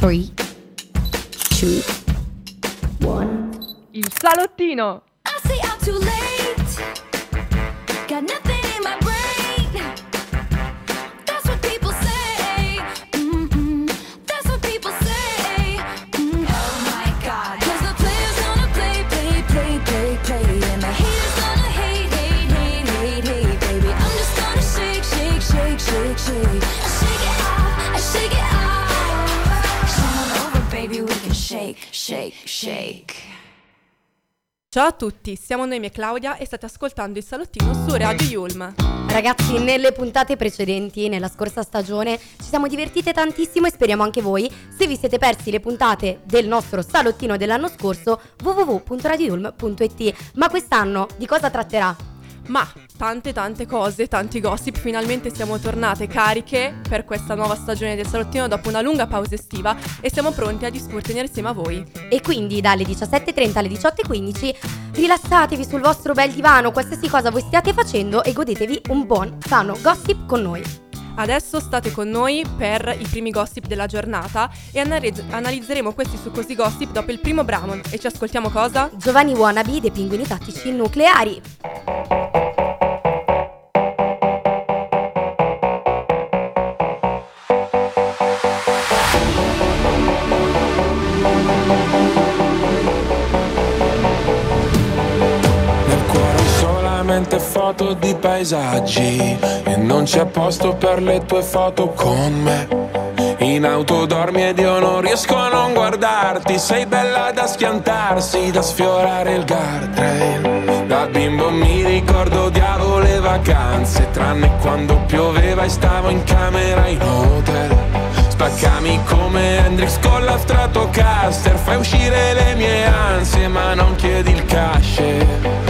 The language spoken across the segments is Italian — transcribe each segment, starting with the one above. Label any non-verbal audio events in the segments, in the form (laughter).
3, 2, 1. Il salottino! I say I'm too late. Got nothing Ciao a tutti, siamo Noemi e Claudia e state ascoltando il salottino su Radio Yulm. Ragazzi, nelle puntate precedenti, nella scorsa stagione, ci siamo divertite tantissimo e speriamo anche voi. Se vi siete persi le puntate del nostro salottino dell'anno scorso, www.radiolm.it. Ma quest'anno di cosa tratterà? Ma tante tante cose, tanti gossip, finalmente siamo tornate cariche per questa nuova stagione del salottino dopo una lunga pausa estiva e siamo pronti a discutere insieme a voi. E quindi dalle 17.30 alle 18.15 rilassatevi sul vostro bel divano, qualsiasi cosa voi stiate facendo e godetevi un buon, sano gossip con noi. Adesso state con noi per i primi gossip della giornata e analiz- analizzeremo questi succosi gossip dopo il primo brano e ci ascoltiamo cosa? Giovanni Wannabe dei pinguini tattici nucleari. Solamente foto di paesaggi. E non c'è posto per le tue foto con me. In auto dormi ed io non riesco a non guardarti. Sei bella da schiantarsi, da sfiorare il guardrail. Da bimbo mi ricordo odiavo le vacanze. Tranne quando pioveva e stavo in camera in hotel. Spaccami come Hendrix con la Stratocaster. Fai uscire le mie ansie ma non chiedi il cash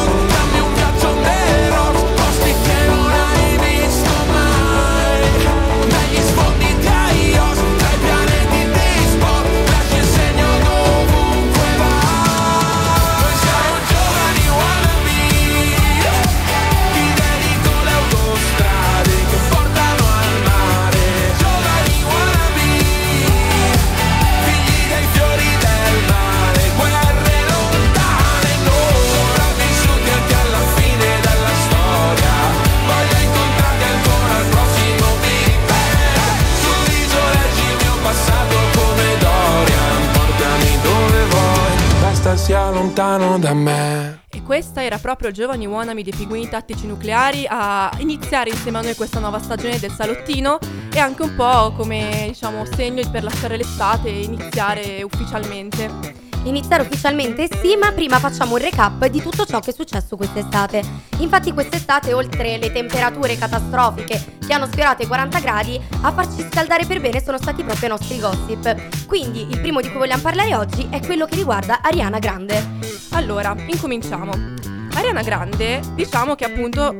Sia lontano da me E questa era proprio Giovani Wanami dei Pinguini Tattici Nucleari a iniziare insieme a noi questa nuova stagione del salottino e anche un po' come diciamo segno per lasciare l'estate e iniziare ufficialmente. Iniziare ufficialmente sì, ma prima facciamo un recap di tutto ciò che è successo quest'estate. Infatti quest'estate, oltre le temperature catastrofiche che hanno sfiorato i 40 gradi, a farci scaldare per bene sono stati proprio i nostri gossip. Quindi il primo di cui vogliamo parlare oggi è quello che riguarda Ariana Grande. Allora, incominciamo. Ariana Grande, diciamo che appunto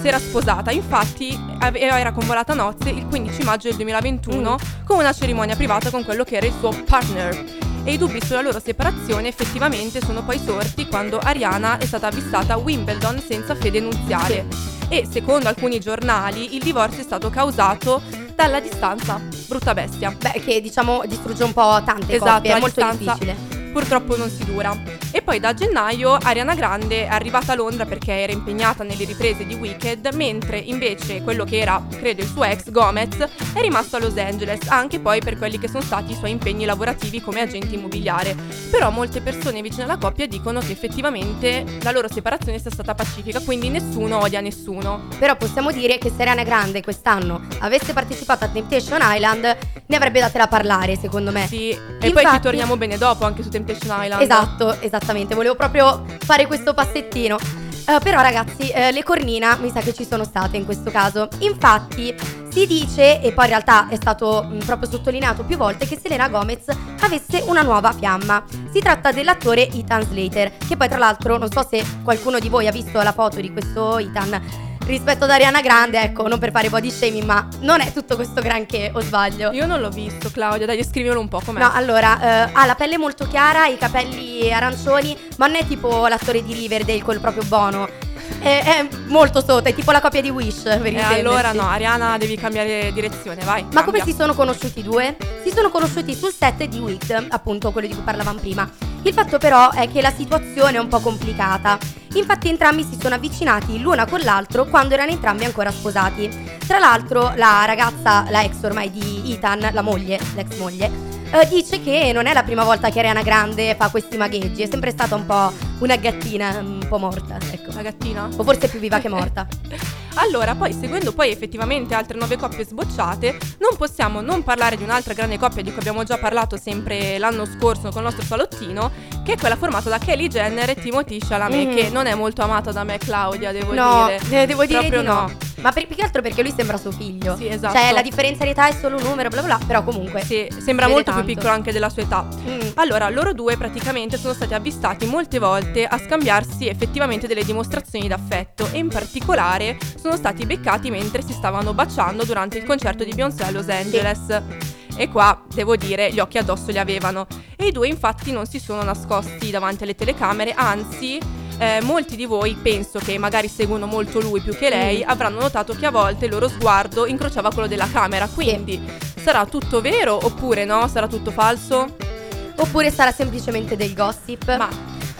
si era sposata, infatti era convolata a nozze il 15 maggio del 2021 con una cerimonia privata con quello che era il suo partner. E i dubbi sulla loro separazione effettivamente sono poi sorti quando Ariana è stata avvistata a Wimbledon senza fede nuziale. E secondo alcuni giornali il divorzio è stato causato dalla distanza. Brutta bestia. Beh, che diciamo distrugge un po' tante Esatto, coppie, è molto distanza difficile. Purtroppo non si dura. E poi da gennaio Ariana Grande è arrivata a Londra perché era impegnata nelle riprese di Wicked, mentre invece quello che era, credo, il suo ex Gomez è rimasto a Los Angeles, anche poi per quelli che sono stati i suoi impegni lavorativi come agente immobiliare. Però molte persone vicine alla coppia dicono che effettivamente la loro separazione sia stata pacifica, quindi nessuno odia nessuno. Però possiamo dire che se Ariana Grande quest'anno avesse partecipato a Temptation Island, ne avrebbe date da parlare, secondo me. Sì, e poi ci torniamo bene dopo anche su Temptation Island. Esatto, esattamente, volevo proprio fare questo passettino. Eh, però ragazzi, eh, le cornina mi sa che ci sono state in questo caso. Infatti si dice, e poi in realtà è stato mh, proprio sottolineato più volte, che Selena Gomez avesse una nuova fiamma. Si tratta dell'attore Ethan Slater, che poi tra l'altro non so se qualcuno di voi ha visto la foto di questo Ethan. Rispetto ad Ariana Grande, ecco, non per fare body shaming, ma non è tutto questo granché, o sbaglio? Io non l'ho visto, Claudia, dai, descrivimelo un po' com'è. No, allora, eh, ha la pelle molto chiara, i capelli arancioni, ma non è tipo l'attore di Riverdale, quello proprio buono. È, è molto sotto, è tipo la copia di Wish, per E intendersi. allora no, Ariana devi cambiare direzione, vai. Ma come cambia. si sono conosciuti i due? Si sono conosciuti sul set di Wicked, appunto quello di cui parlavamo prima. Il fatto però è che la situazione è un po' complicata. Infatti entrambi si sono avvicinati l'una con l'altro quando erano entrambi ancora sposati. Tra l'altro la ragazza, la ex ormai di Ethan, la moglie, l'ex moglie, eh, dice che non è la prima volta che Ariana Grande fa questi magheggi, è sempre stata un po' una gattina un po' morta, ecco. La gattina? O forse più viva che (laughs) morta. Allora, poi seguendo poi effettivamente altre nuove coppie sbocciate, non possiamo non parlare di un'altra grande coppia di cui abbiamo già parlato sempre l'anno scorso con il nostro salottino, che è quella formata da Kelly Jenner e Timothy Chalamet, Mhm. che non è molto amato da me, Claudia, devo No, dire. eh, devo dire Proprio di no. Ma per, più che altro perché lui sembra suo figlio. Sì, esatto. Cioè, la differenza di età è solo un numero, bla bla bla. Però comunque. Sì, sembra molto tanto. più piccolo anche della sua età. Mm. Allora, loro due praticamente sono stati avvistati molte volte a scambiarsi effettivamente delle dimostrazioni d'affetto e in particolare sono stati beccati mentre si stavano baciando durante il concerto di Beyoncé a Los Angeles. E qua, devo dire, gli occhi addosso li avevano. E i due infatti non si sono nascosti davanti alle telecamere, anzi... eh, molti di voi, penso che magari seguono molto lui più che lei, Mm. avranno notato che a volte il loro sguardo incrociava quello della camera. Quindi sarà tutto vero oppure no? Sarà tutto falso? Oppure sarà semplicemente del gossip. Ma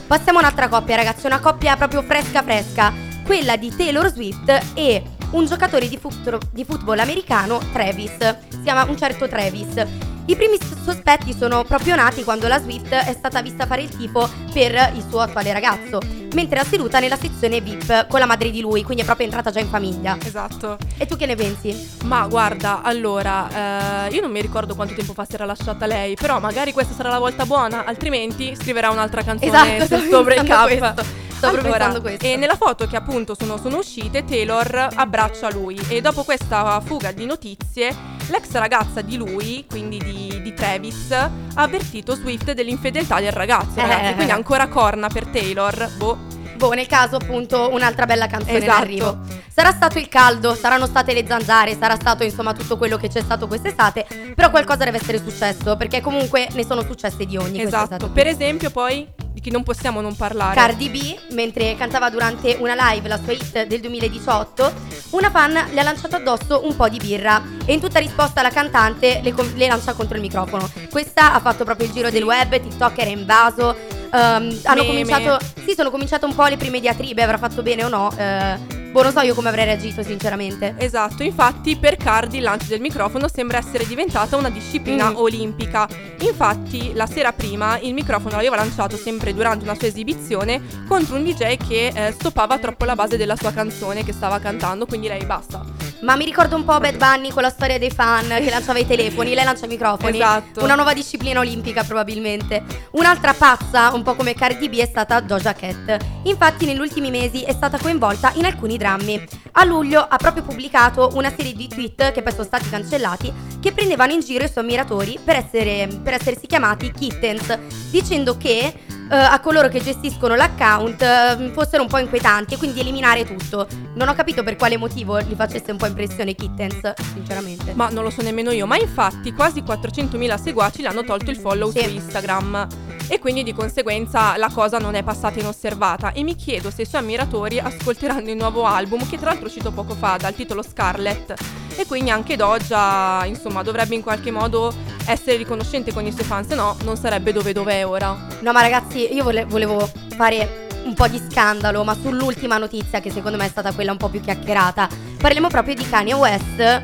Passiamo a un'altra coppia, ragazzi. Una coppia proprio fresca fresca. Quella di Taylor Swift e un giocatore di, fut- di football americano, Travis. Si chiama un certo Travis. I primi sospetti sono proprio nati quando la Swift è stata vista fare il tifo per il suo attuale ragazzo, mentre era seduta nella sezione VIP con la madre di lui, quindi è proprio entrata già in famiglia. esatto. E tu che ne pensi? Ma guarda, allora, eh, io non mi ricordo quanto tempo fa si era lasciata lei, però magari questa sarà la volta buona, altrimenti scriverà un'altra canzone Esatto, sul suo break up. Pensando questo. E nella foto che appunto sono, sono uscite, Taylor abbraccia lui e dopo questa fuga di notizie, l'ex ragazza di lui, quindi di, di Travis, ha avvertito Swift dell'infedeltà del ragazzo, ragazzi, Eh. quindi ancora corna per Taylor. Boh. Boh, nel caso appunto un'altra bella canzone in Esatto. arrivo. Sarà stato il caldo, saranno state le zanzare, sarà stato insomma tutto quello che c'è stato quest'estate, però qualcosa deve essere successo, perché comunque ne sono successe di ogni Esatto. Per esempio poi di chi non possiamo non parlare. Cardi B, mentre cantava durante una live la sua hit del 2018, una fan le ha lanciato addosso un po' di birra e in tutta risposta la cantante le, com- le lancia contro il microfono. Questa ha fatto proprio il giro del web, TikTok era invaso. Ehm, hanno cominciato, sì, sono cominciate un po' le prime diatribe, avrà fatto bene o no. eh, Boh, non so io come avrei reagito, sinceramente. Esatto, infatti per Cardi il lancio del microfono sembra essere diventata una disciplina Mm. olimpica. Infatti la sera prima il microfono l'aveva lanciato sempre durante una sua esibizione contro un DJ che eh, stoppava troppo la base della sua canzone che stava cantando, quindi lei basta. Ma mi ricordo un po' Bad Bunny con la storia dei fan che lanciava i telefoni, lei lancia i microfoni. Esatto. Una nuova disciplina olimpica probabilmente. Un'altra pazza, un po' come Cardi B, è stata Doja Cat. Infatti negli ultimi mesi è stata coinvolta in alcuni drammi. A luglio ha proprio pubblicato una serie di tweet che poi sono stati cancellati che prendevano in giro i suoi ammiratori per, essere, per essersi chiamati kittens, dicendo che eh, a coloro che gestiscono l'account eh, fossero un po' inquietanti e quindi eliminare tutto. Non ho capito per quale motivo gli facesse un po' impressione kittens, sinceramente. Ma non lo so nemmeno io, ma infatti quasi 400.000 seguaci le hanno tolto il follow Sì. su Instagram. E quindi di conseguenza la cosa non è passata inosservata. E mi chiedo se i suoi ammiratori ascolteranno il nuovo album, che tra l'altro è uscito poco fa, dal titolo Scarlet. E quindi anche Doja, insomma, dovrebbe in qualche modo essere riconoscente con i suoi fan, se no non sarebbe dove dove è ora. No, ma ragazzi, io vole- volevo fare un po' di scandalo, ma sull'ultima notizia che secondo me è stata quella un po' più chiacchierata. Parliamo proprio di Kanye West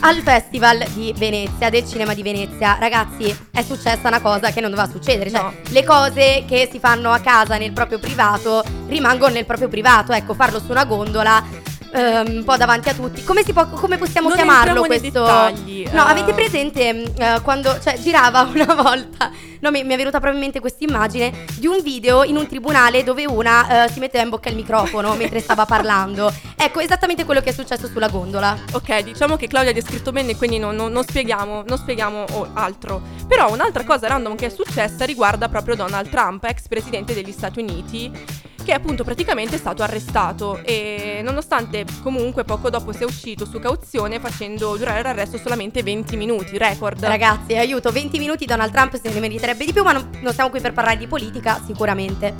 al Festival di Venezia, del cinema di Venezia. Ragazzi, è successa una cosa che non doveva succedere, cioè No. le cose che si fanno a casa nel proprio privato rimangono nel proprio privato, ecco, farlo su una gondola ehm, un po' davanti a tutti. Come, si può, come possiamo Non chiamarlo questo? dettagli, No, eh. avete presente eh, quando cioè, girava (laughs) una volta? No, mi, mi è venuta proprio in mente questa immagine di un video in un tribunale dove una eh, si metteva in bocca il microfono (laughs) mentre stava parlando. Ecco, esattamente quello che è successo sulla gondola. Ok, diciamo che Claudia ha descritto bene, quindi non, non- non spieghiamo, non spieghiamo altro. Però un'altra cosa random che è successa riguarda proprio Donald Trump, ex presidente degli Stati Uniti, che appunto praticamente è stato arrestato e nonostante comunque poco dopo sia uscito su cauzione facendo durare l'arresto solamente 20 minuti, record. Ragazzi, aiuto, 20 minuti Donald Trump se ne meriterebbe di più, ma non, non siamo qui per parlare di politica, sicuramente.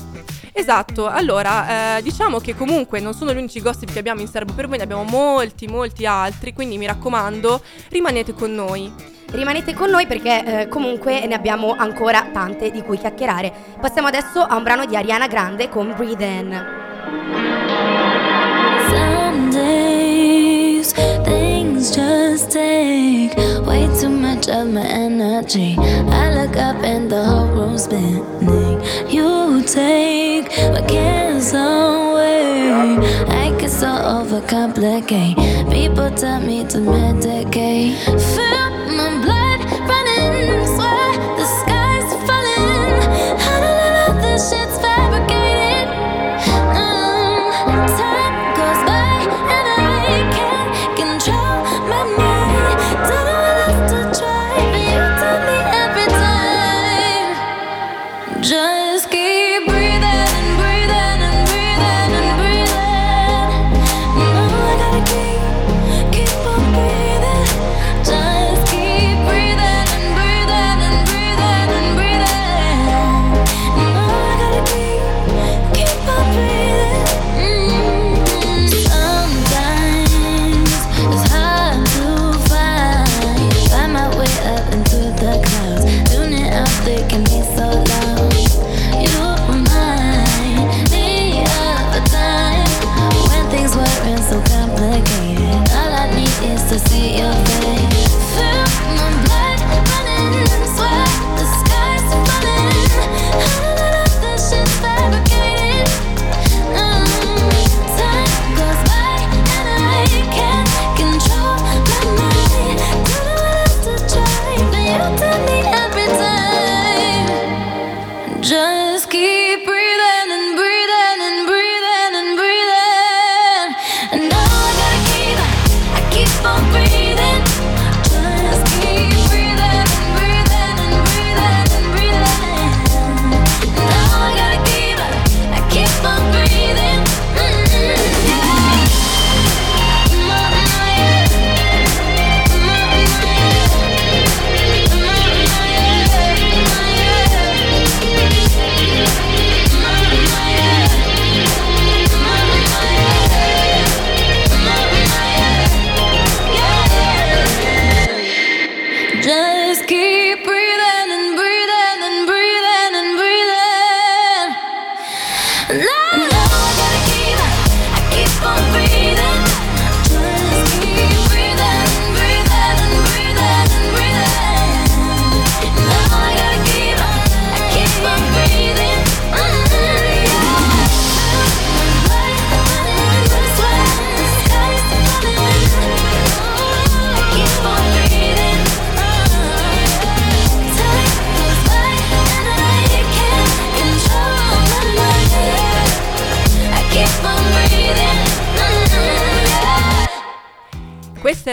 Esatto, allora eh, diciamo che comunque non sono gli unici gossip che abbiamo in serbo per voi, ne abbiamo molti, molti altri, quindi mi raccomando, rimanete con noi. Rimanete con noi perché eh, comunque ne abbiamo ancora tante di cui chiacchierare. Passiamo adesso a un brano di Ariana Grande con Breathe In. Some days things just take way too much of my energy. I look up and the whole room's spinning. You take my cares away. I get so overcomplicate. People tell me to medicate. Feel I'm blind.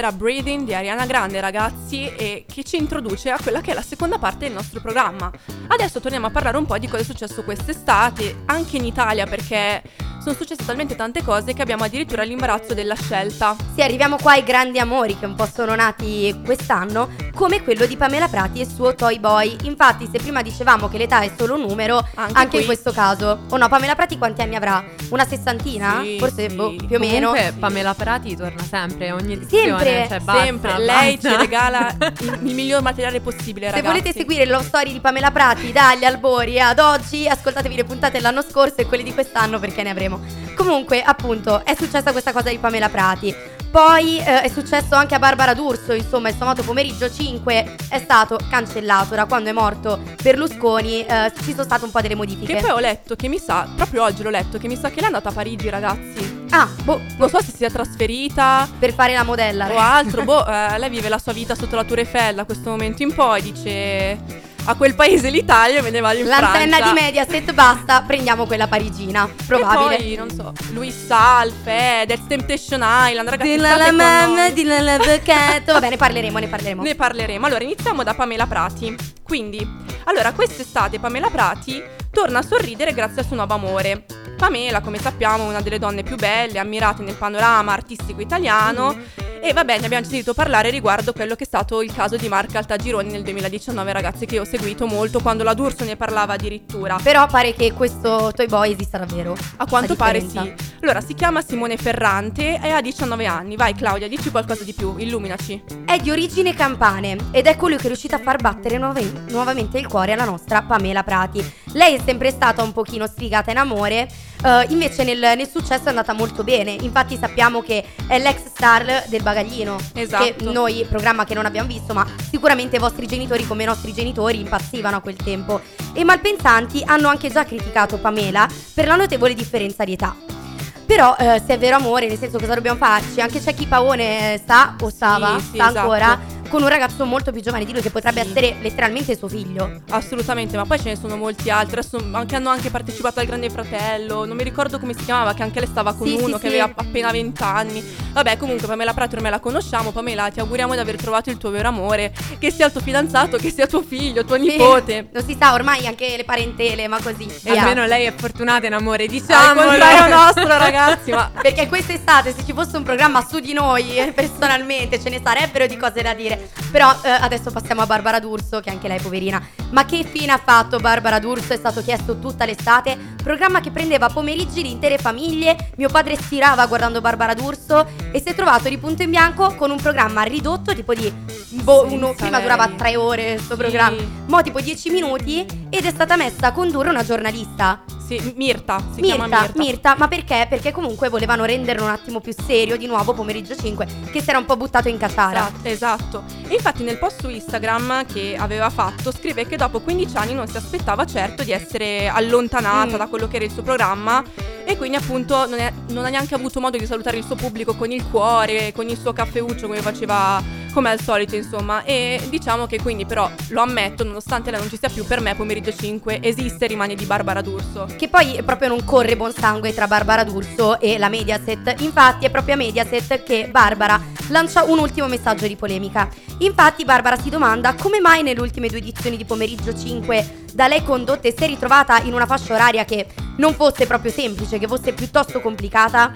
Era Breathing di Ariana Grande, ragazzi, e che ci introduce a quella che è la seconda parte del nostro programma. Adesso torniamo a parlare un po' di cosa è successo quest'estate, anche in Italia, perché sono successe talmente tante cose che abbiamo addirittura l'imbarazzo della scelta. Sì, arriviamo qua ai grandi amori che un po' sono nati quest'anno, come quello di Pamela Prati e il suo Toy Boy. Infatti, se prima dicevamo che l'età è solo un numero, Anche anche, in questo caso. O no, Pamela Prati quanti anni avrà? Una sessantina? Sì, Forse sì. boh, più o meno. Comunque Pamela Prati torna sempre, ogni edizione. Sempre, cioè, basta, Sempre, lei basta. ci regala il, il miglior materiale possibile, Se ragazzi. volete seguire lo story di Pamela Prati dagli albori ad oggi, ascoltatevi le puntate dell'anno scorso e quelle di quest'anno perché ne avremo. Comunque, appunto, è successa questa cosa di Pamela Prati. Poi eh, è successo anche a Barbara D'Urso, insomma, il famoso pomeriggio 5 è stato cancellato da quando è morto Berlusconi, eh, ci sono state un po' delle modifiche. Che poi ho letto che mi sa, proprio oggi l'ho letto, che mi sa che lei è andata a Parigi, ragazzi. Ah, boh, Non so se si è trasferita per fare la modella. o altro, boh, eh, lei vive la sua vita sotto la Tour Eiffel da questo momento in poi, dice a quel paese l'Italia me ne vado in L'antenna Francia. di Mediaset basta, prendiamo quella parigina, probabile. E poi, non so, Luis Sal, Fedez, Temptation Island, ragazzi, Dilla la mamma, dilla l'avvocato. (laughs) Vabbè, ne parleremo, ne parleremo. Ne parleremo. Allora, iniziamo da Pamela Prati. Quindi, allora, quest'estate Pamela Prati torna a sorridere grazie al suo nuovo amore. Pamela, come sappiamo, è una delle donne più belle, ammirate nel panorama artistico italiano. E vabbè, ne abbiamo sentito parlare riguardo quello che è stato il caso di Marca Altagironi nel 2019, ragazzi, che ho seguito molto quando la D'Urso ne parlava addirittura. Però pare che questo Toy Boy esista davvero. A quanto pare sì. Allora, si chiama Simone Ferrante e ha 19 anni. Vai Claudia, dici qualcosa di più, illuminaci. È di origine campane ed è colui che è riuscito a far battere nuove- nuovamente il cuore alla nostra Pamela Prati. Lei è sempre stata un pochino sfigata in amore, eh, invece nel, nel successo è andata molto bene. Infatti sappiamo che è l'ex star del Bagaglino. Esatto. Che noi, programma che non abbiamo visto, ma sicuramente i vostri genitori come i nostri genitori impazzivano a quel tempo. E i malpensanti hanno anche già criticato Pamela per la notevole differenza di età. Però eh, se è vero amore, nel senso cosa dobbiamo farci? Anche c'è chi Paone sta o stava, sì, sta esatto. ancora, con un ragazzo molto più giovane di lui che potrebbe Sì. essere letteralmente suo figlio. Assolutamente, ma poi ce ne sono molti altri. Adesso anche hanno anche partecipato al Grande Fratello. Non mi ricordo come si chiamava, che anche lei stava con Sì, uno sì, che aveva appena 20 anni. Vabbè, comunque Pamela Prato ormai la conosciamo. Pamela, ti auguriamo di aver trovato il tuo vero amore. Che sia il tuo fidanzato, che sia tuo figlio, tuo nipote. Non si sa, ormai anche le parentele, ma così. E via. almeno lei è fortunata in amore, Al diciamo. contrario nostro, (laughs) ragazzi, ma Perché quest'estate, se ci fosse un programma su di noi, eh, personalmente, ce ne sarebbero di cose da dire. Però eh, adesso passiamo a Barbara D'Urso, che anche lei poverina. Ma che fine ha fatto Barbara D'Urso? È stato chiesto tutta l'estate. Programma che prendeva pomeriggi di intere famiglie. Mio padre stirava guardando Barbara D'Urso e si è trovato di punto in bianco con un programma ridotto, tipo di. Boh, Senza uno, prima lei. durava tre ore questo Sì. programma. Mo' tipo 10 minuti ed è stata messa a condurre una giornalista. sì, Mirta, si chiama Mirta, Mirta. Mirta, ma perché? Perché comunque volevano renderlo un attimo più serio di nuovo pomeriggio 5, che si era un po' buttato in caciara. Esatto, esatto. E infatti nel post su Instagram che aveva fatto scrive che dopo 15 anni non si aspettava certo di essere allontanata Mm. da quello che era il suo programma e quindi appunto non, è- non ha neanche avuto modo di salutare il suo pubblico con il cuore, con il suo caffeuccio come faceva come al solito insomma e diciamo che quindi però lo ammetto nonostante lei non ci sia più per me pomeriggio 5 esiste e rimane di Barbara D'Urso. Che poi proprio non corre buon sangue tra Barbara D'Urso e la Mediaset. Infatti è proprio a Mediaset che Barbara lancia un ultimo messaggio di polemica. Infatti Barbara si domanda come mai nelle ultime due edizioni di pomeriggio 5 da lei condotte si è ritrovata in una fascia oraria che non fosse proprio semplice, che fosse piuttosto complicata.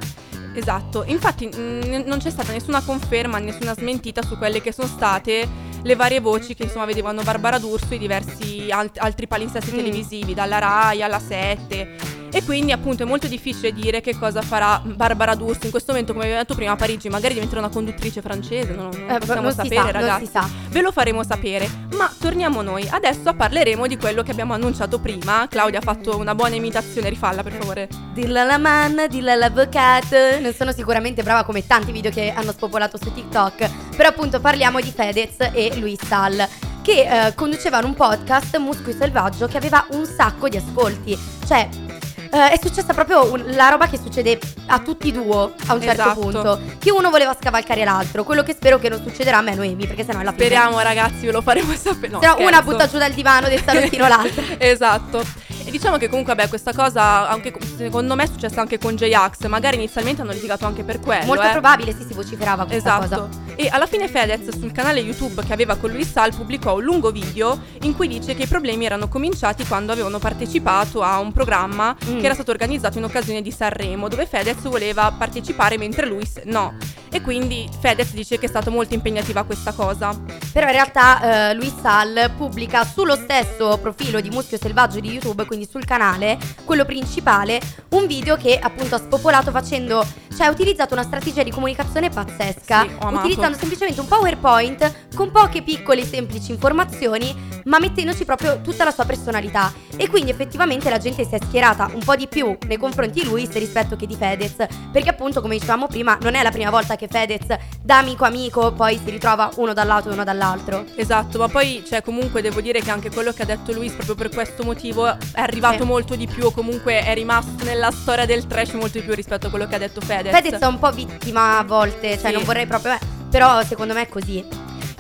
Esatto, infatti mh, non c'è stata nessuna conferma, nessuna smentita su quelle che sono state le varie voci che insomma vedevano Barbara D'Urso e diversi alt- altri palinsesti Mm. televisivi, dalla Rai alla 7. E quindi appunto è molto difficile dire che cosa farà Barbara D'Urso in questo momento, come abbiamo detto prima a Parigi, magari diventerà una conduttrice francese, non, non Eh, possiamo non si sapere sa, ragazzi. Ve lo faremo sapere, ma torniamo noi. Adesso parleremo di quello che abbiamo annunciato prima. Claudia ha fatto una buona imitazione, rifalla per favore. Dilla la manna, dilla l'avvocato. Non sono sicuramente brava come tanti video che hanno spopolato su TikTok. Però appunto parliamo di Fedez e Luis Sal. Che eh, conducevano un podcast Musco e Selvaggio che aveva un sacco di ascolti. Cioè. Eh, è successa proprio un- la roba che succede a tutti i duo a un certo Esatto. punto. Che uno voleva scavalcare l'altro. Quello che spero che non succederà a me e a Noemi, perché sennò è la fine. Certo. Speriamo ragazzi, ve lo faremo sapere. No, Se no una scherzo. butta giù dal divano del salottino (laughs) l'altra. esatto. E diciamo che comunque, beh, questa cosa, anche, secondo me, è successa anche con J-Ax. Magari inizialmente hanno litigato anche per quello. Molto eh. probabile, sì, si vociferava questa Esatto. cosa. E alla fine Fedez sul canale YouTube che aveva con lui Sal pubblicò un lungo video in cui dice che i problemi erano cominciati quando avevano partecipato a un programma Mm. che era stato organizzato in occasione di Sanremo, dove Fedez voleva partecipare mentre lui no. E quindi Fedez dice che è stata molto impegnativa questa cosa. Però in realtà eh, Luis Sal pubblica sullo stesso profilo di Muschio Selvaggio di YouTube, quindi sul canale, quello principale, un video che appunto ha spopolato facendo, cioè ha utilizzato una strategia di comunicazione pazzesca, Sì, utilizzando semplicemente un PowerPoint con poche piccole e semplici informazioni, ma mettendoci proprio tutta la sua personalità. E quindi effettivamente la gente si è schierata un po' di più nei confronti di Luis rispetto che di Fedez, perché appunto come dicevamo prima non è la prima volta che Fedez da amico amico poi si ritrova uno dal lato e uno dall'altro. Esatto, ma poi cioè, comunque devo dire che anche quello che ha detto Luis proprio per questo motivo è arrivato Sì. molto di più o comunque è rimasto nella storia del trash molto di più rispetto a quello che ha detto Fedez. Fedez è un po' vittima a volte, cioè Sì. non vorrei proprio... eh, però secondo me è così.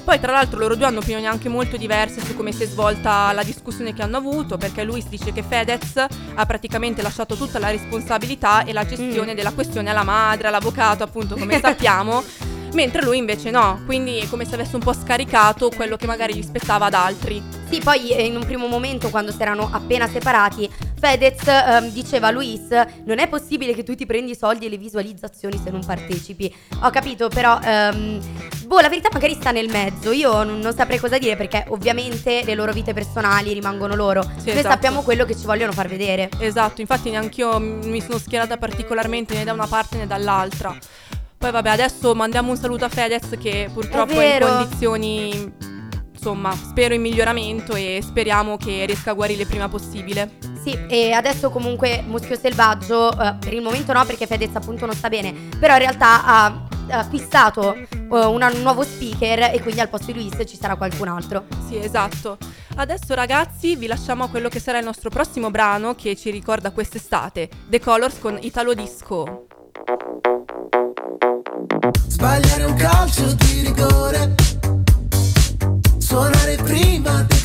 Poi tra l'altro loro due hanno opinioni anche molto diverse su come si è svolta la discussione che hanno avuto, perché Luis dice che Fedez ha praticamente lasciato tutta la responsabilità e la gestione Mm. della questione alla madre, all'avvocato, appunto come sappiamo, (laughs) mentre lui invece no, quindi è come se avesse un po' scaricato quello che magari gli spettava ad altri. Sì, poi eh, in un primo momento, quando si erano appena separati, Fedez ehm, diceva a Luis: Non è possibile che tu ti prendi i soldi e le visualizzazioni se non partecipi. Ho capito, però. ehm, boh, la verità magari sta nel mezzo. Io non, non saprei cosa dire perché, ovviamente, le loro vite personali rimangono loro. Noi esatto. sappiamo quello che ci vogliono far vedere. Esatto, infatti neanch'io m- mi sono schierata particolarmente né da una parte né dall'altra. Poi vabbè, adesso mandiamo un saluto a Fedez che purtroppo è, in vero. condizioni insomma, spero in miglioramento e speriamo che riesca a guarire il prima possibile. Sì, e adesso comunque Muschio Selvaggio, eh, per il momento no perché Fedez appunto non sta bene, però in realtà ha ha fissato eh, una- un nuovo speaker e quindi al posto di Luis ci sarà qualcun altro. Sì, esatto. Adesso ragazzi vi lasciamo a quello che sarà il nostro prossimo brano che ci ricorda quest'estate, The Colors con Italo Disco. Sbagliare un calcio di rigore. Suonare prima dei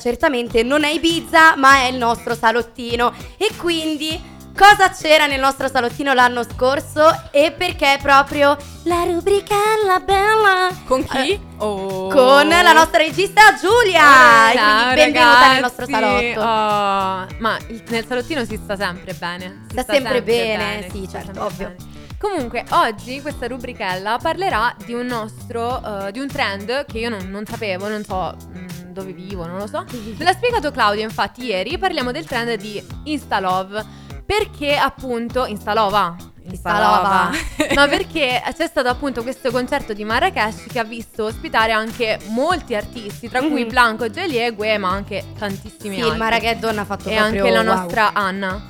certamente non è Ibiza, ma è il nostro salottino. E quindi cosa c'era nel nostro salottino l'anno scorso? E perché proprio la rubrica La Bella Con chi? Eh, Oh. con la nostra regista Giulia. E Ciao, quindi benvenuta nel ragazzi. nostro salotto. Oh, ma nel salottino si sta sempre bene. Si Sta sempre bene, sì, si sta certo, sempre ovvio. bene. Comunque, oggi questa rubrichella parlerà di un nostro, eh, di un trend che io non, non sapevo, non so mm, dove vivo, non lo so. Me l'ha spiegato Claudio, infatti, ieri. Parliamo del trend di Instalove. Perché appunto Instalova. Instalova. Ma perché c'è stato appunto questo concerto di Marrakesh che ha visto ospitare anche molti artisti, tra cui Mhm. Blanco Geliegue, ma anche tantissimi Sì, altri. il Marageddon ha fatto E proprio anche la wow. nostra Anna.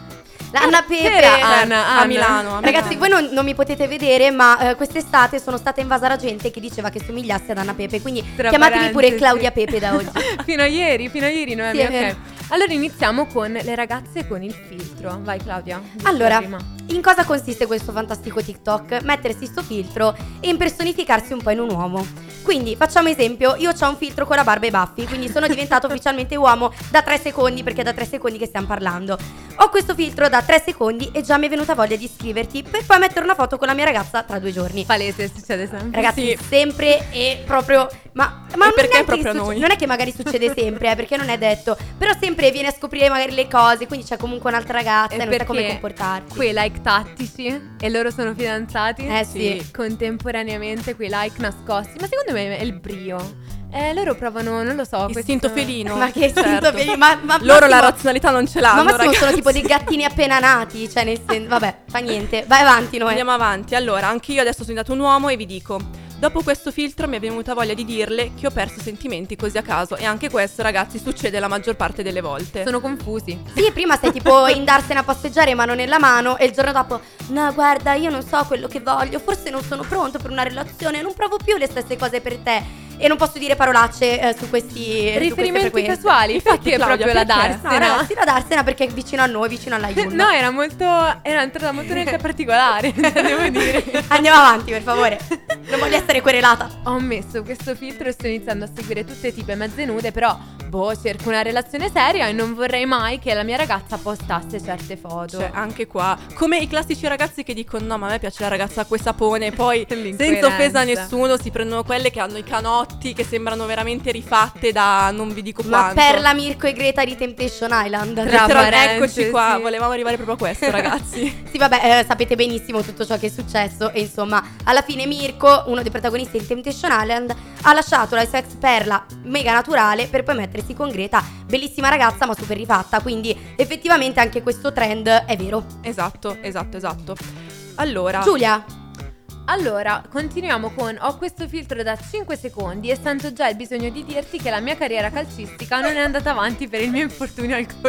Anna Pepe. Era Ah, Anna, a Anna. Milano. a Ragazzi, Milano. voi non, non mi potete vedere, ma eh, quest'estate sono stata invasa da gente che diceva che somigliasse ad Anna Pepe. Quindi Tra chiamatemi pure. Claudia Pepe da oggi. (laughs) fino a ieri, fino a ieri, Noemi, Sì, vero. Allora iniziamo con le ragazze con il filtro. Vai Claudia. Allora, prima. in cosa consiste questo fantastico TikTok? Mettersi sto filtro e impersonificarsi un po' in un uomo. Quindi, facciamo esempio, io ho un filtro con la barba e i baffi, quindi sono diventato (laughs) ufficialmente uomo da 3 secondi, perché è da 3 secondi che stiamo parlando. Ho questo filtro da 3 secondi e già mi è venuta voglia di iscriverti per poi mettere una foto con la mia ragazza tra due giorni. palese succede sempre. Ragazzi, Sì. sempre e proprio. Ma, ma E non perché proprio succe- noi? Non è che magari succede (laughs) sempre, eh, perché non è detto. Però sempre viene a scoprire magari le cose. Quindi c'è comunque un'altra ragazza e, non sa come comportarsi. quei like tattici e loro sono fidanzati. Eh sì. Contemporaneamente quei like nascosti. Ma secondo me è il brio. Eh, loro provano, non lo so. Istinto questo- felino. (laughs) Ma che certo. istinto felino, ma, ma Loro la Massimo- razionalità non ce Ma l'hanno, Massimo sono ragazzi. tipo dei gattini appena nati. Cioè, nel senso. Vabbè, fa niente. Vai avanti, Noè. Andiamo avanti. Allora, anche io adesso sono diventato un uomo e vi dico. Dopo questo filtro mi è venuta voglia di dirle che ho perso sentimenti così a caso. E anche questo, ragazzi, succede la maggior parte delle volte. Sono confusi. Sì, prima sei tipo (laughs) indarsene a passeggiare mano nella mano e il giorno dopo, no guarda, io non so quello che voglio, forse non sono pronto per una relazione, non provo più le stesse cose per te. E non posso dire parolacce eh, su questi su queste Riferimenti frequenze. casuali, infatti è Claudia, proprio la perché? No, darsena. ragazzi, da darsena perché è vicino a noi, vicino alla Yulm. No, era molto. Era entrata molto nel (laughs) particolare, (laughs) devo dire. Andiamo avanti, per favore. Non voglio essere querelata. Ho messo questo filtro e sto iniziando a seguire tutte tipe mezze nude, però, boh, cerco una relazione seria e non vorrei mai che la mia ragazza postasse certe foto. Cioè, anche qua, come i classici ragazzi che dicono: No, ma a me piace la ragazza con sapone. E poi, (laughs) senza offesa a nessuno, si prendono quelle che hanno i canotti che sembrano veramente rifatte da non vi dico Ma quanto. per la Mirko e Greta di Temptation Island. Tra eccoci qua, volevamo arrivare proprio a questo, (laughs) ragazzi. Sì, vabbè, eh, sapete benissimo tutto ciò che è successo. E insomma, alla fine Mirko, uno dei protagonisti di Temptation Island, ha lasciato la sex perla mega naturale per poi mettersi con Greta, bellissima ragazza ma super rifatta. Quindi, effettivamente, anche questo trend è vero. esatto, esatto, esatto. Allora, Giulia, Allora, continuiamo con Ho questo filtro da 5 secondi e sento già il bisogno di dirti che la mia carriera calcistica non è andata avanti per il mio infortunio al (laughs)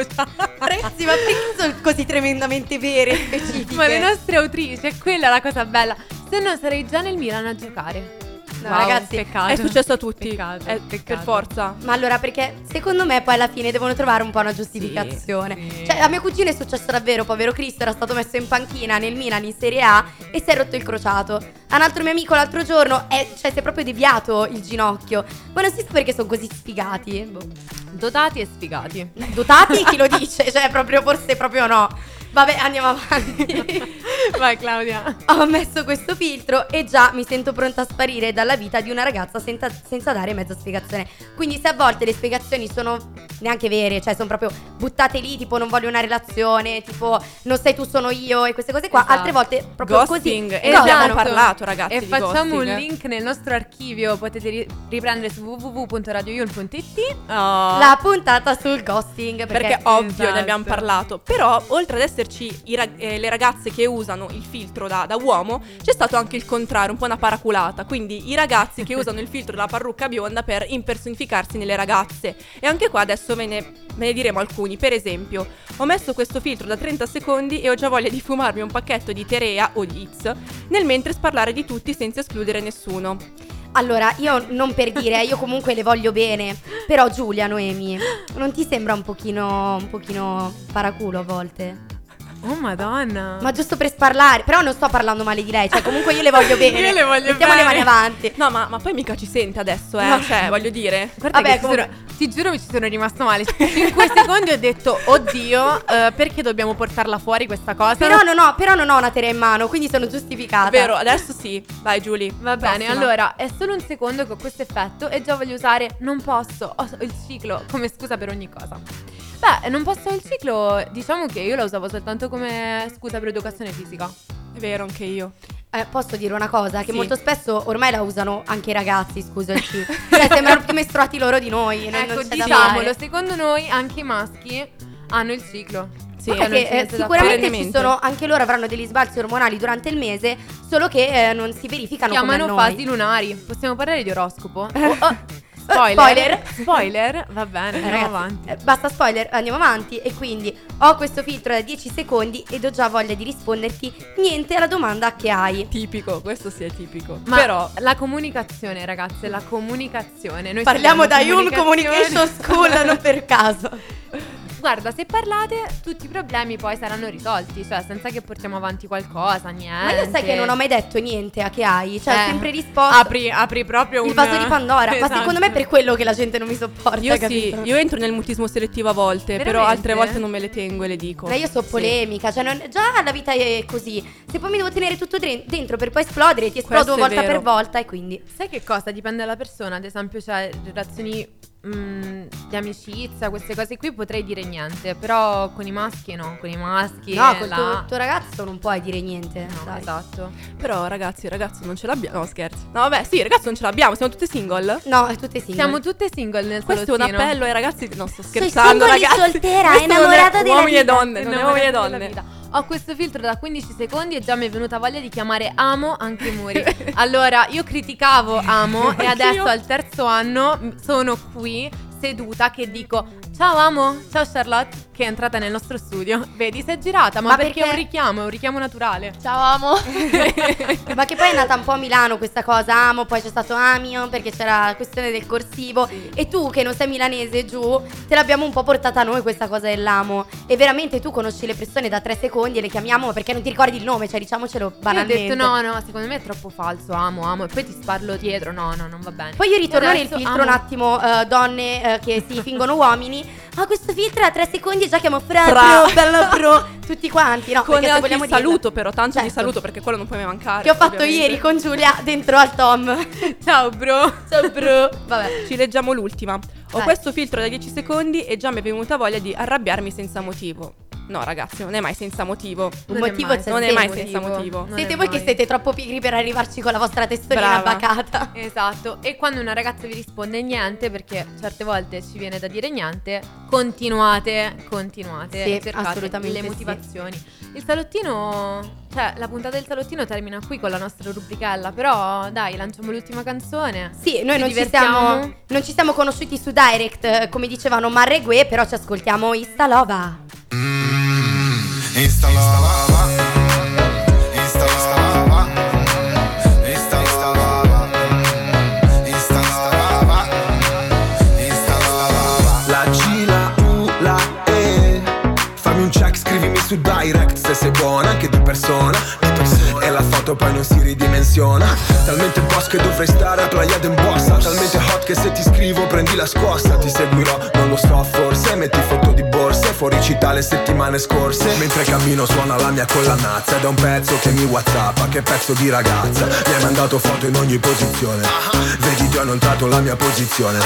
ragazzi, ma perché sono così tremendamente vere e specifiche? Ma le nostre autrici, è quella la cosa bella. Se no sarei già nel Milan a giocare. No, Wow, ragazzi, peccato. è successo a tutti. Peccato, Eh, peccato. Per forza. Ma allora, perché secondo me poi alla fine devono trovare un po' una giustificazione. Sì, sì. Cioè, a mio cugino è successo davvero, povero Cristo, era stato messo in panchina nel Milan in Serie A e si è rotto il crociato. A un altro mio amico l'altro giorno, è, cioè, si è proprio deviato il ginocchio. Ma non si sa perché sono così sfigati. Boh. Dotati e sfigati. Dotati, chi lo (laughs) dice? Cioè, proprio, forse proprio no. Vabbè, andiamo avanti. (laughs) Vai Claudia. Ho messo questo filtro e già mi sento pronta a sparire dalla vita di una ragazza senza, senza dare mezza spiegazione. Quindi se a volte le spiegazioni sono neanche vere, cioè sono proprio buttate lì, tipo non voglio una relazione, tipo non sei tu sono io e queste cose qua, Esatto. altre volte proprio Ghosting. così. E ne No, abbiamo no, parlato, ragazzi. E di facciamo un ghosting. link nel nostro archivio, potete ri- riprendere su www.radioyul.it. Oh. La puntata sul ghosting perché, Perché ovvio Esatto. ne abbiamo parlato. Però, oltre ad esserci i rag- eh, le ragazze che usano usano il filtro da, da uomo, c'è stato anche il contrario, un po' una paraculata. Quindi i ragazzi che (laughs) usano il filtro della parrucca bionda per impersonificarsi nelle ragazze. E anche qua adesso ve ne, ve ne diremo alcuni. Per esempio, ho messo questo filtro da 30 secondi e ho già voglia di fumarmi un pacchetto di Terea o di Itz, nel mentre sparlare di tutti senza escludere nessuno. Allora, io non per dire, io comunque le voglio bene, però Giulia, Noemi, non ti sembra un pochino, un pochino paraculo a volte? Oh madonna. Ma giusto per sparlare, però non sto parlando male di lei, cioè comunque io le voglio (laughs) bene. Io le voglio Mettiamo le bene. mani avanti. No, ma, ma poi mica ci sente adesso, eh. No. Cioè, voglio dire. Guarda Vabbè, che comunque- sono- ti giuro mi ci sono rimasto male. (laughs) In quei secondi ho detto, oddio, eh, perché dobbiamo portarla fuori questa cosa? Però non ho, però non ho una tela in mano, quindi sono giustificata. Vero, adesso sì. Vai, Giulia. Va bene, Prossima. allora è solo un secondo che ho questo effetto e già voglio usare non posso, ho il ciclo come scusa per ogni cosa. Beh, non posso il ciclo, diciamo che io la usavo soltanto come scusa per educazione fisica. È vero, anche io. Eh, posso dire una cosa? Che Sì. molto spesso ormai la usano anche i ragazzi, scusa il (laughs) C. cioè, sembrano più mestruati loro di noi. ecco, diciamolo, secondo noi anche i maschi hanno il ciclo. Sì, che, c'è eh, sicuramente ci sono, anche loro avranno degli sbalzi ormonali durante il mese, solo che eh, non si verificano Chiamano come a noi. fasi lunari. Possiamo parlare di oroscopo? (laughs) Oh, oh, Spoiler. Spoiler. Spoiler, va bene, andiamo ragazzi, avanti. eh, basta spoiler, andiamo avanti e quindi ho questo filtro da 10 secondi ed ho già voglia di risponderti niente alla domanda che hai. Tipico, questo sì è tipico. Ma Però la comunicazione, ragazze, la comunicazione. Noi Parliamo da Hume Communication School, non per caso. (laughs) Guarda, se parlate, tutti i problemi poi saranno risolti, cioè senza che portiamo avanti qualcosa, niente. Ma io sai che non ho mai detto niente a che hai, cioè ho Eh, sempre risposto Apri, apri proprio il un vaso di Pandora, (laughs) ma Esatto. secondo me è per quello che la gente non mi sopporta, io sì, capito? io entro nel mutismo selettivo a volte, però Veramente? altre volte non me le tengo e le dico. Ma io sono Sì. polemica, cioè non- già la vita è così. Se poi mi devo tenere tutto dentro per poi esplodere, ti esplodo volta vero. per volta e quindi Sai che cosa? Dipende dalla persona, ad esempio, cioè relazioni mm, di amicizia, queste cose qui potrei dire niente, però con i maschi no, con i maschi No, col là- tuo, tuo ragazzo non puoi dire niente. No, dai. esatto. Però ragazzi, ragazzo non ce l'abbiamo. No, scherzi. No, vabbè, sì, ragazzi non ce l'abbiamo, siamo tutte single. No, è tutte single. Siamo tutte single nel Questo è un salottino. appello ai ragazzi. Non sto Sono scherzando, ragazzi. soltera, Questo è innamorata della uomini e donne, non è uomini e donne. Ho questo filtro da 15 secondi e già mi è venuta voglia di chiamare Amo anche muri. allora, io criticavo Amo e adesso al terzo anno sono qui seduta che dico Ciao Amo, ciao Charlotte che è entrata nel nostro studio. Vedi, si è girata, ma, Ma perché, perché- è un richiamo, è un richiamo naturale. Ciao amo. (laughs) Ma che poi è nata un po' a Milano questa cosa, amo, poi c'è stato Amio perché c'era la questione del corsivo e tu che non sei milanese giù, te l'abbiamo un po' portata noi questa cosa dell'amo e veramente tu conosci le persone da tre secondi e le chiamiamo perché non ti ricordi il nome, cioè diciamocelo Io ho banalmente. detto no, no, secondo me è troppo falso, amo, amo. E poi ti sparlo dietro, no, no, non va bene. Poi io ritorno nel filtro un amo. attimo, eh, donne eh, che si fingono (laughs) uomini. Ah, questo filtro a tre secondi e già chiamo Fra, Fra. Pro, bella Pro, tutti quanti, no? Con anche il saluto, però, tanto di Certo. saluto perché quello non puoi mai mancare. Che ho fatto ovviamente. ieri con Giulia dentro al Tom. (laughs) Ciao, bro. Ciao bro. Vabbè. Ci leggiamo l'ultima. Ho Vai. questo filtro da 10 secondi e già mi è venuta voglia di arrabbiarmi senza motivo. No, ragazzi, non è mai senza motivo. Un Non è motivo mai- c'è non è mai senza motivo. Non Siete è voi mai. che siete troppo pigri per arrivarci con la vostra testolina Brava. bacata. Esatto, e quando una ragazza vi risponde niente, perché certe volte ci viene da dire niente, continuate, continuate, Sì, cercate assolutamente le sì. motivazioni. Il salottino, cioè la puntata del salottino termina qui con la nostra rubrichella, però dai, lanciamo l'ultima canzone. Sì, noi Ci non ci, siamo, non ci siamo conosciuti su Direct, eh, come dicevano Marregue, però ci ascoltiamo Istalova. Instalava, instalava, instalava, instalava, instalava. La G, la U, la E. Fammi un check, scrivimi su direct se sei buona, anche di persona. E la foto poi non si ridimensiona. Talmente boss che dovrei stare a Playa d'Embossa. Talmente hot che se ti scrivo prendi la scossa. Ti seguirò, non lo so, forse. Metti foto di borse, fuori città le settimane scorse. Mentre cammino suona la mia collanazza. Ed è un pezzo che mi whatsappa, che pezzo di ragazza. Mi hai mandato foto in ogni posizione. Vedi, ti ho inoltrato la mia posizione.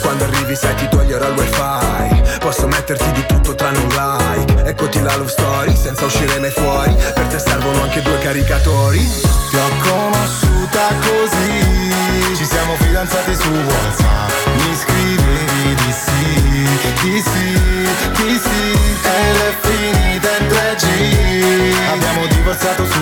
Quando arrivi sai ti toglierò il wifi. Posso metterti di tutto tranne un like. Eccoti la love story, senza uscire mai fuori. Per te servono anche due caricatori. Ti ho conosciuta così. Ci siamo fidanzati su WhatsApp. Mi scrivevi di sì, di sì, di sì. E l'è finita in 3G. Abbiamo divorziato su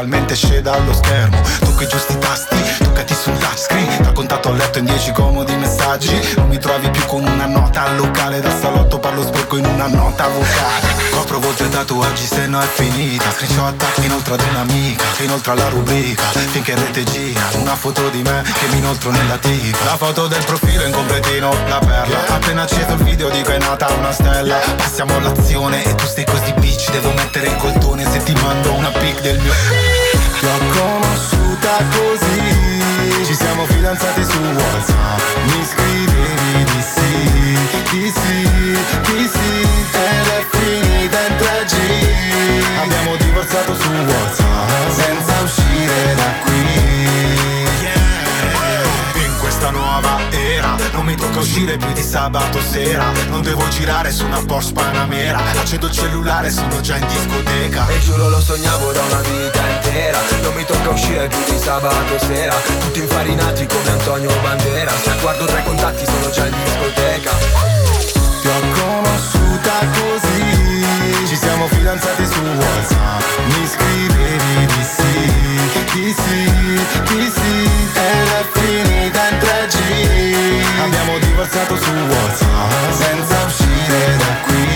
letteralmente sceda allo schermo. Tocco i giusti tasti, toccati sul touchscreen. Dal contatto a letto in 10 comodi messaggi. Non mi trovi più con una nota al locale Da salotto sporco in una nota vocale. Copro volte tatuaggi se no è finita. Screenshot inoltre ad un'amica inoltre alla rubrica. Finché rete gira Una foto di me che mi inoltro nella tipa. La foto del profilo in completino La perla. Appena acceso il video dico è nata una stella. Passiamo all'azione e tu stai così bitch Devo mettere il coltone se ti mando una pic del mio Ti ho conosciuta così. Ci siamo fidanzati su Whatsapp. Mi sì Di sì, di sì Ed è finita in 3G Abbiamo divorziato su Whatsapp Senza uscire da qui nuova era. Non mi tocca uscire più di sabato sera. Non devo girare su una Porsche Panamera. Accendo il cellulare, sono già in discoteca. E giuro lo sognavo da una vita intera. Non mi tocca uscire più di sabato sera. Tutti infarinati come Antonio Banderas Guardo tra i contatti, sono già in discoteca. Ti ho conosciuta così. Ci siamo fidanzati su Whatsapp. Mi scrivevi di sì. Di sì, di sì Divorziato su Whatsapp Senza uscire da qui.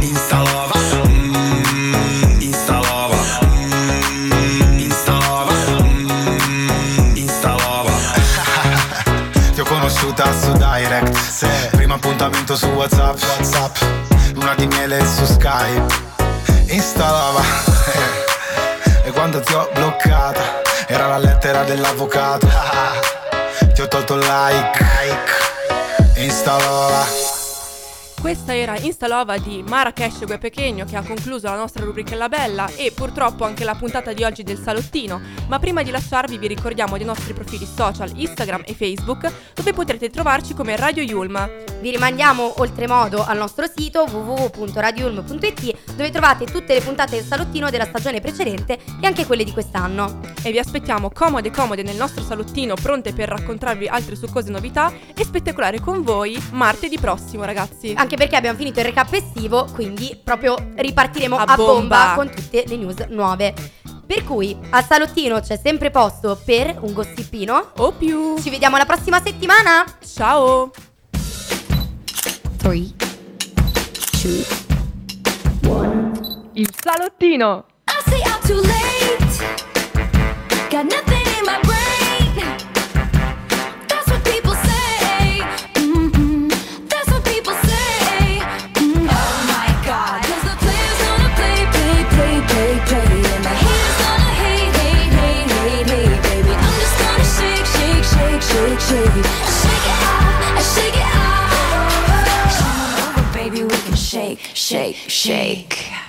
Instalava mm, Instalava Instalava mm, Instalava (laughs) Ti ho conosciuta su Direct. Primo appuntamento su Whatsapp. Whatsapp. Luna di miele su Skype. Installava. (laughs) E quando ti ho dell'avvocato. (laughs) Ti ho tolto il like. Installava Questa era Instalova di Marrakesh Gue Pequeño che ha concluso la nostra rubrica Bella e purtroppo anche la puntata di oggi del salottino. Ma prima di lasciarvi vi ricordiamo dei nostri profili social Instagram e Facebook dove potrete trovarci come Radio Yulma. Vi rimandiamo oltremodo al nostro sito www.radiulm.it dove trovate tutte le puntate del salottino della stagione precedente e anche quelle di quest'anno. E vi aspettiamo comode comode nel nostro salottino pronte per raccontarvi altre succose novità e spettacolare con voi martedì prossimo ragazzi. Anche perché abbiamo finito il recap estivo, quindi proprio ripartiremo A a, bomba. bomba. con tutte le news nuove. Per cui al salottino c'è sempre posto per un gossipino. O più. Ci vediamo la prossima settimana. Ciao. 3 Il salottino. I say I'm too late. Got nothing shake, shake, it off, I shake it off. Come on over, baby, we can shake, shake, shake.